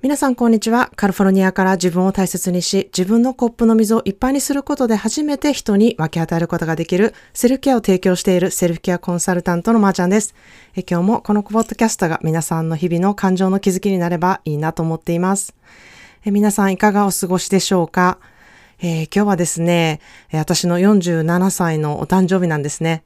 皆さんこんにちは。カリフォルニアから自分を大切にし、自分のコップの水をいっぱいにすることで初めて人に分け与えることができるセルフケアを提供しているセルフケアコンサルタントのまーちゃんです。え今日もこのポッドキャストが皆さんの日々の感情の気づきになればいいなと思っています。え皆さんいかがお過ごしでしょうか、えー、今日はですね、私の47歳のお誕生日なんですね。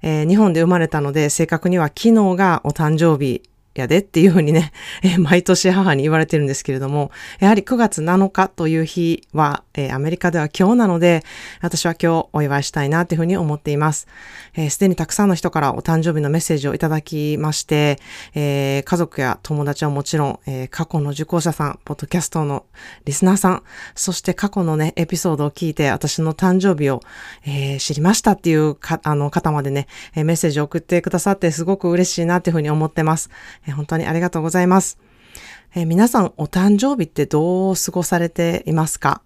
えー、日本で生まれたので正確には昨日がお誕生日やでっていうふうにね、え毎年母に言われてるんですけれども、やはり9月7日という日は、えアメリカでは今日なので、私は今日お祝いしたいなというふうに思っています。す、えー、で、にたくさんの人からお誕生日のメッセージをいただきまして、えー、家族や友達はもちろん、えー、過去の受講者さん、ポッドキャストのリスナーさん、そして過去のね、エピソードを聞いて私の誕生日を、え知りましたっていうかあの方までね、メッセージを送ってくださってすごく嬉しいなというふうに思ってます。え本当にありがとうございます。え、皆さんお誕生日ってどう過ごされていますか？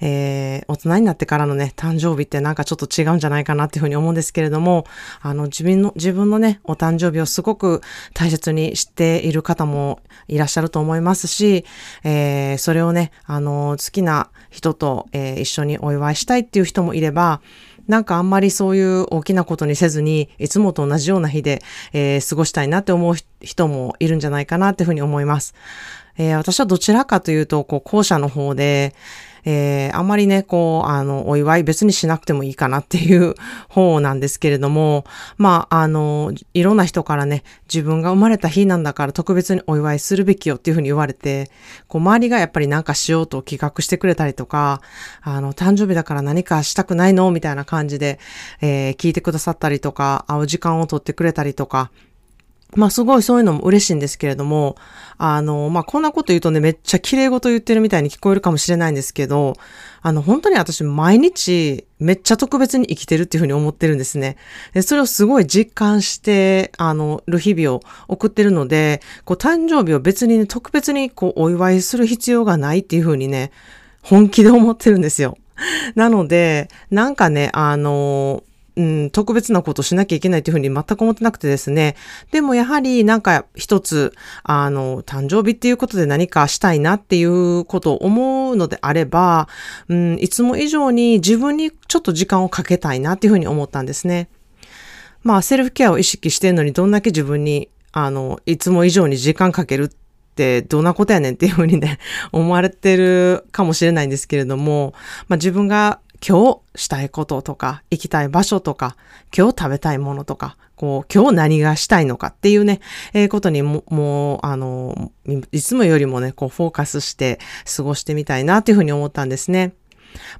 えー、大人になってからのね、誕生日ってなんかちょっと違うんじゃないかなっていうふうに思うんですけれども、あの、自分の、自分のね、お誕生日をすごく大切にしている方もいらっしゃると思いますし、えー、それをね、あの、好きな人と、えー、一緒にお祝いしたいっていう人もいれば、なんかあんまりそういう大きなことにせずに、いつもと同じような日で、えー、過ごしたいなって思う人もいるんじゃないかなっていうふうに思います。えー、私はどちらかというと、こう、後者の方で、えー、あまりね、こう、あの、お祝い別にしなくてもいいかなっていう方なんですけれども、まあ、あの、いろんな人からね、自分が生まれた日なんだから特別にお祝いするべきよっていうふうに言われて、こう、周りがやっぱりなんかしようと企画してくれたりとか、あの、誕生日だから何かしたくないの？みたいな感じで、えー、聞いてくださったりとか、会う時間を取ってくれたりとか、まあすごいそういうのも嬉しいんですけれども、あの、まあこんなこと言うとね、めっちゃ綺麗事言ってるみたいに聞こえるかもしれないんですけど、あの、本当に私毎日めっちゃ特別に生きてるっていうふうに思ってるんですね。でそれをすごい実感して、あの、る日々を送ってるので、こう誕生日を別にね、特別にこうお祝いする必要がないっていうふうにね、本気で思ってるんですよ。なので、なんかね、あの、うん、特別なことしなきゃいけないというふうに全く思ってなくてですね。でもやはりなんか一つ、あの、誕生日っていうことで何かしたいなっていうことを思うのであれば、うん、いつも以上に自分にちょっと時間をかけたいなっていうふうに思ったんですね。まあ、セルフケアを意識してるのにどんだけ自分に、あの、いつも以上に時間かけるってどんなことやねんっていうふうにね、思われてるかもしれないんですけれども、まあ自分が今日したいこととか、行きたい場所とか、今日食べたいものとか、こう、今日何がしたいのかっていうね、えー、ことにも、もう、あの、いつもよりもね、こう、フォーカスして過ごしてみたいなっていうふうに思ったんですね。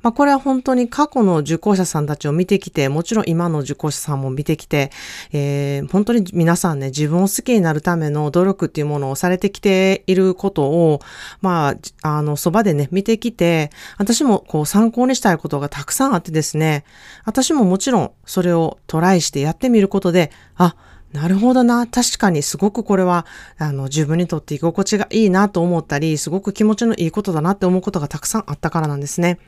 まあ、これは本当に過去の受講者さんたちを見てきて、もちろん今の受講者さんも見てきて、えー、本当に皆さんね、自分を好きになるための努力っていうものをされてきていることを、まあ、あの、そばでね、見てきて、私もこう参考にしたいことがたくさんあってですね、私ももちろんそれをトライしてやってみることで、あ、なるほどな。確かにすごくこれは、あの、自分にとって居心地がいいなと思ったり、すごく気持ちのいいことだなって思うことがたくさんあったからなんですね。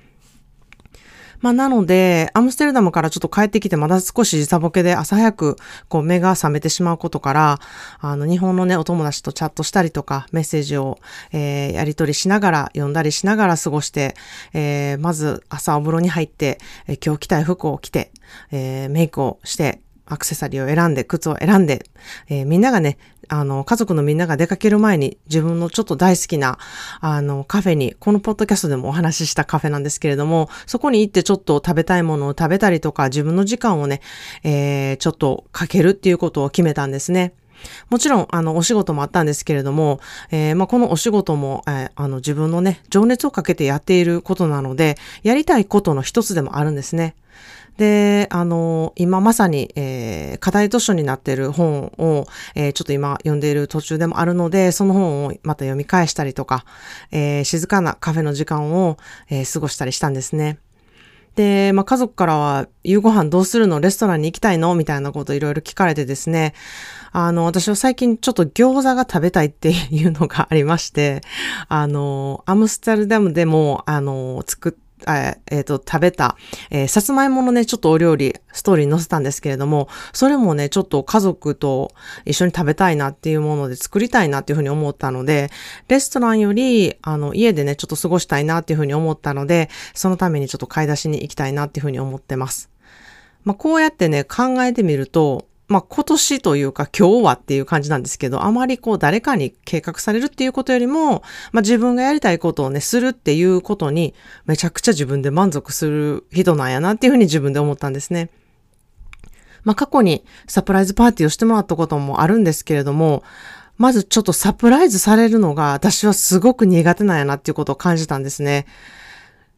まあ、なので、アムステルダムからちょっと帰ってきて、まだ少し時差ボケで朝早く、こう、目が覚めてしまうことから、あの、日本のね、お友達とチャットしたりとか、メッセージを、えー、やり取りしながら、読んだりしながら過ごして、えー、まず朝お風呂に入って、えー、今日着たい服を着て、えー、メイクをして、アクセサリーを選んで、靴を選んで、えー、みんながね、あの、家族のみんなが出かける前に自分のちょっと大好きな、あの、カフェに、このポッドキャストでもお話ししたカフェなんですけれども、そこに行ってちょっと食べたいものを食べたりとか、自分の時間をね、えー、ちょっとかけるっていうことを決めたんですね。もちろん、あの、お仕事もあったんですけれども、えー、まあ、このお仕事も、えー、あの、自分のね、情熱をかけてやっていることなので、やりたいことの一つでもあるんですね。で、あの、今まさに、えー、課題図書になっている本を、えー、ちょっと今読んでいる途中でもあるので、その本をまた読み返したりとか、えー、静かなカフェの時間を、え、過ごしたりしたんですね。で、まあ、家族からは、夕ご飯どうするの？レストランに行きたいの？みたいなことをいろいろ聞かれてですね。あの、私は最近ちょっと餃子が食べたいっていうのがありまして、あの、アムステルダムでも、あの、作って、えっ、ー、と、食べた、えー、さつまいものね、ちょっとお料理、ストーリーに載せたんですけれども、それもね、ちょっと家族と一緒に食べたいなっていうもので作りたいなっていうふうに思ったので、レストランより、あの、家でね、ちょっと過ごしたいなっていうふうに思ったので、そのためにちょっと買い出しに行きたいなっていうふうに思ってます。まあ、こうやってね、考えてみると、まあ、今年というか今日はっていう感じなんですけど、あまりこう誰かに計画されるっていうことよりも、まあ、自分がやりたいことをね、するっていうことにめちゃくちゃ自分で満足する人なんやなっていうふうに自分で思ったんですね。まあ、過去にサプライズパーティーをしてもらったこともあるんですけれども、まずちょっとサプライズされるのが私はすごく苦手なんやなっていうことを感じたんですね。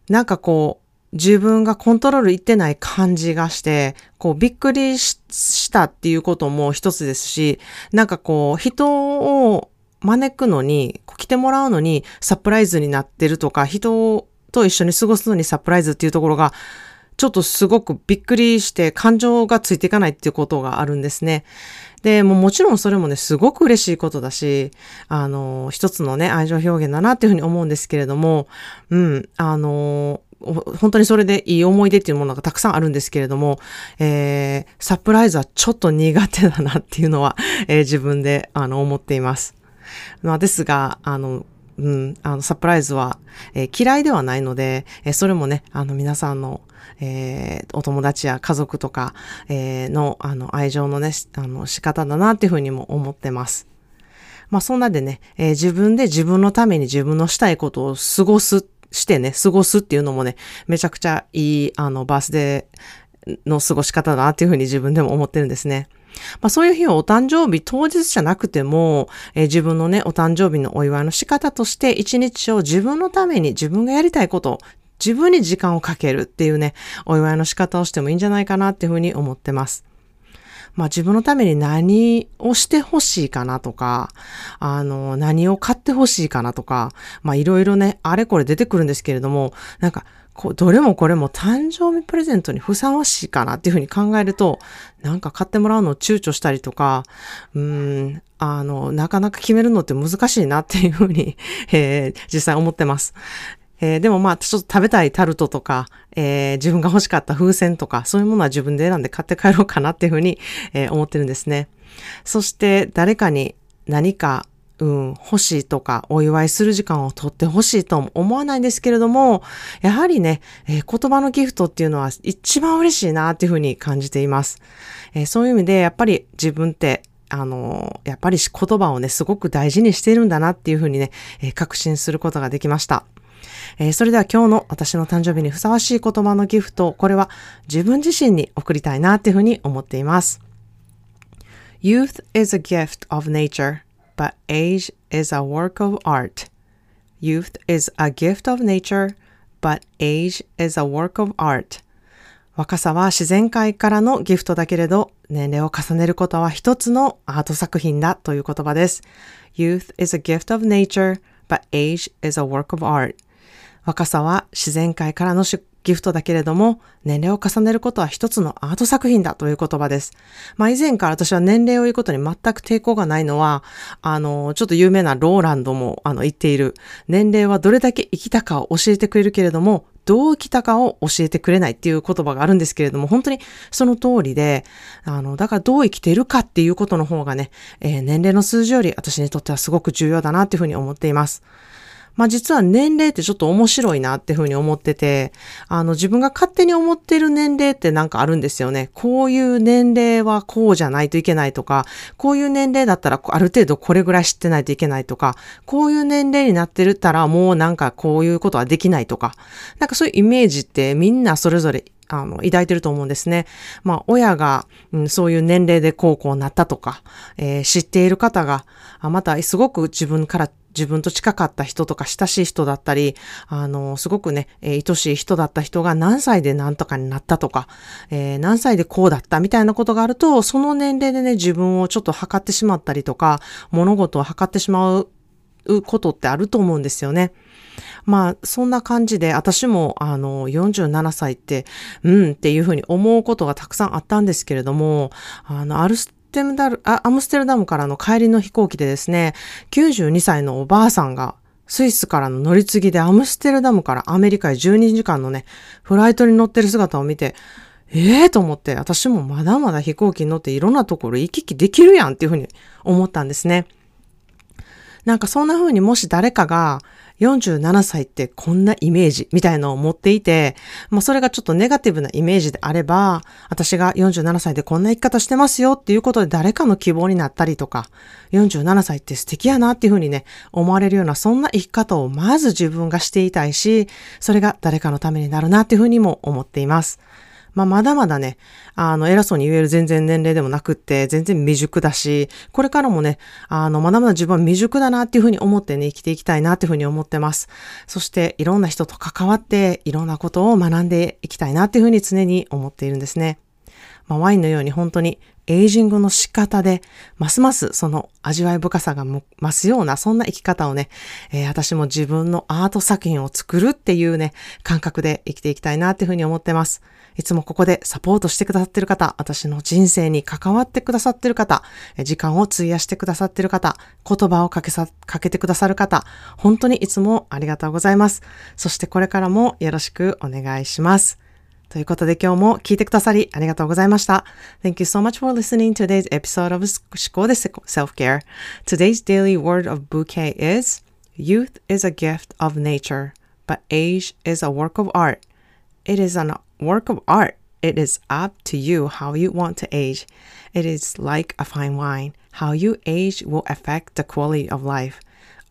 なんかこう、自分がコントロールいってない感じがして、こうびっくりしたっていうことも一つですし、なんかこう人を招くのに、来てもらうのにサプライズになってるとか、人と一緒に過ごすのにサプライズっていうところが、ちょっとすごくびっくりして感情がついていかないっていうことがあるんですね。で、もうもちろんそれもね、すごく嬉しいことだし、あの、一つのね、愛情表現だなっていうふうに思うんですけれども、うん、あの、本当にそれでいい思い出っていうものがたくさんあるんですけれども、えー、サプライズはちょっと苦手だなっていうのは、えー、自分であの思っています。まあ、ですが、あの、うん、あの、サプライズは、えー、嫌いではないので、えー、それもね、あの、皆さんの、えー、お友達や家族とか、えー、の、あの、愛情のね、あの、仕方だなっていうふうにも思ってます。まあ、そんなでね、えー、自分で自分のために自分のしたいことを過ごすしてね、過ごすっていうのもね、めちゃくちゃいい、あの、バースデーの過ごし方だなっていうふうに自分でも思ってるんですね。まあそういう日をお誕生日当日じゃなくても、えー、自分のね、お誕生日のお祝いの仕方として一日を自分のために自分がやりたいこと、自分に時間をかけるっていうね、お祝いの仕方をしてもいいんじゃないかなっていうふうに思ってます。まあ自分のために何をしてほしいかなとか、あの、何を買ってほしいかなとか、まあいろいろね、あれこれ出てくるんですけれども、なんか、こう、どれもこれも誕生日プレゼントにふさわしいかなっていうふうに考えると、なんか買ってもらうのを躊躇したりとか、うん、あの、なかなか決めるのって難しいなっていうふうに、えー、実際思ってます。えー、でもまあ、ちょっと食べたいタルトとか、えー、自分が欲しかった風船とか、そういうものは自分で選んで買って帰ろうかなっていうふうに、えー、思ってるんですね。そして誰かに何か、うん、欲しいとか、お祝いする時間をとって欲しいとも思わないんですけれども、やはりね、えー、言葉のギフトっていうのは一番嬉しいなっていうふうに感じています。え、そういう意味で、やっぱり自分ってあの、やっぱり言葉をね、すごく大事にしているんだなっていうふうにね、え、確信することができました。えー、それでは今日の私の誕生日にふさわしい言葉のギフト、これは自分自身に送りたいなっていうふうに思っています。Youth is a gift of nature, but age is a work of art. Youth is a gift of nature, but age is a work of art. 若さは自然界からのギフトだけれど、年齢を重ねることは一つのアート作品だという言葉です。Youth is a gift of nature, but age is a work of art. 若さは自然界からのギフトだけれども、年齢を重ねることは一つのアート作品だという言葉です。まあ以前から私は年齢を言うことに全く抵抗がないのは、あの、ちょっと有名なローランドもあの言っている、年齢はどれだけ生きたかを教えてくれるけれども、どう生きたかを教えてくれないっていう言葉があるんですけれども、本当にその通りで、あの、だからどう生きているかっていうことの方がね、えー、年齢の数字より私にとってはすごく重要だなっていうふうに思っています。まあ実は年齢ってちょっと面白いなっていうふうに思ってて、あの自分が勝手に思ってる年齢ってなんかあるんですよね。こういう年齢はこうじゃないといけないとか、こういう年齢だったらある程度これぐらい知ってないといけないとか、こういう年齢になってるったらもうなんかこういうことはできないとか、なんかそういうイメージってみんなそれぞれあの、抱いてると思うんですね。まあ、親が、うん、そういう年齢でこうこうなったとか、えー、知っている方が、またすごく自分から自分と近かった人とか親しい人だったり、あの、すごくね、えー、愛しい人だった人が何歳で何とかになったとか、えー、何歳でこうだったみたいなことがあると、その年齢でね、自分をちょっと測ってしまったりとか、物事を測ってしまううことってあると思うんですよね。まあ、そんな感じで、私も、あの、47歳って、うんっていうふうに思うことがたくさんあったんですけれども、あの、あるテムダル、アムステルダムからの帰りの飛行機でですね、92歳のおばあさんがスイスからの乗り継ぎでアムステルダムからアメリカへ12時間のね、フライトに乗ってる姿を見て、ええー、と思って、私もまだまだ飛行機に乗っていろんなところ行き来できるやんっていうふうに思ったんですね。なんかそんな風にもし誰かが47歳ってこんなイメージみたいのを持っていて、まあそれがちょっとネガティブなイメージであれば、私が47歳でこんな生き方してますよっていうことで誰かの希望になったりとか、47歳って素敵やなっていうふうにね、思われるようなそんな生き方をまず自分がしていたいし、それが誰かのためになるなっていうふうにも思っています。まあ、まだまだね、あの、偉そうに言える全然年齢でもなくって、全然未熟だし、これからもね、あの、まだまだ自分は未熟だなっていうふうに思ってね、生きていきたいなっていうふうに思ってます。そして、いろんな人と関わって、いろんなことを学んでいきたいなっていうふうに常に思っているんですね。まあ、ワインのように本当にエイジングの仕方で、ますますその味わい深さが増すような、そんな生き方をね、えー、私も自分のアート作品を作るっていうね、感覚で生きていきたいなっていうふうに思ってます。いつもここでサポートしてくださってる方、私の人生に関わってくださってる方、時間を費やしてくださってる方、言葉をかけさ、かけてくださる方、本当にいつもありがとうございます。そしてこれからもよろしくお願いします。ということで今日も聞いてくださりありがとうございました。Thank you so much for listening to today's episode of 思考で Self-Care. Today's daily word of bouquet is Youth is a gift of nature, but age is a work of art. It is a work of art. It is up to you how you want to age. It is like a fine wine. How you age will affect the quality of life.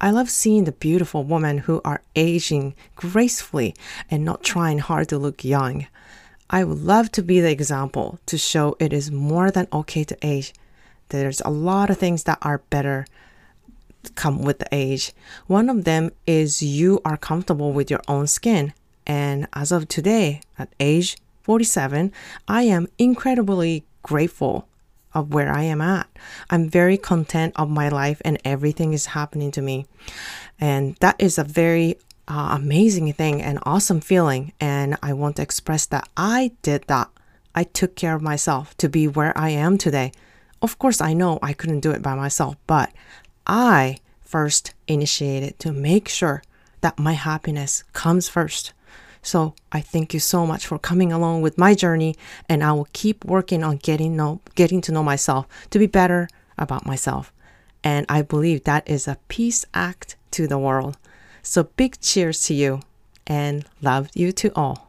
I love seeing the beautiful women who are aging gracefully and not trying hard to look young. I would love to be the example to show it is more than okay to age. There's a lot of things that are better come with the age. One of them is you are comfortable with your own skin. And as of today, at age 47, I am incredibly grateful of where I am at. I'm very content of my life and everything is happening to me. And that is a very uh, amazing thing and awesome feeling. And I want to express that I did that. I took care of myself to be where I am today. Of course, I know I couldn't do it by myself, but I first initiated to make sure that my happiness comes first. So I thank you so much for coming along with my journey, and I will keep working on getting know getting to know myself to be better about myself. And I believe that is a peace act to the world. So big cheers to you and love you to all.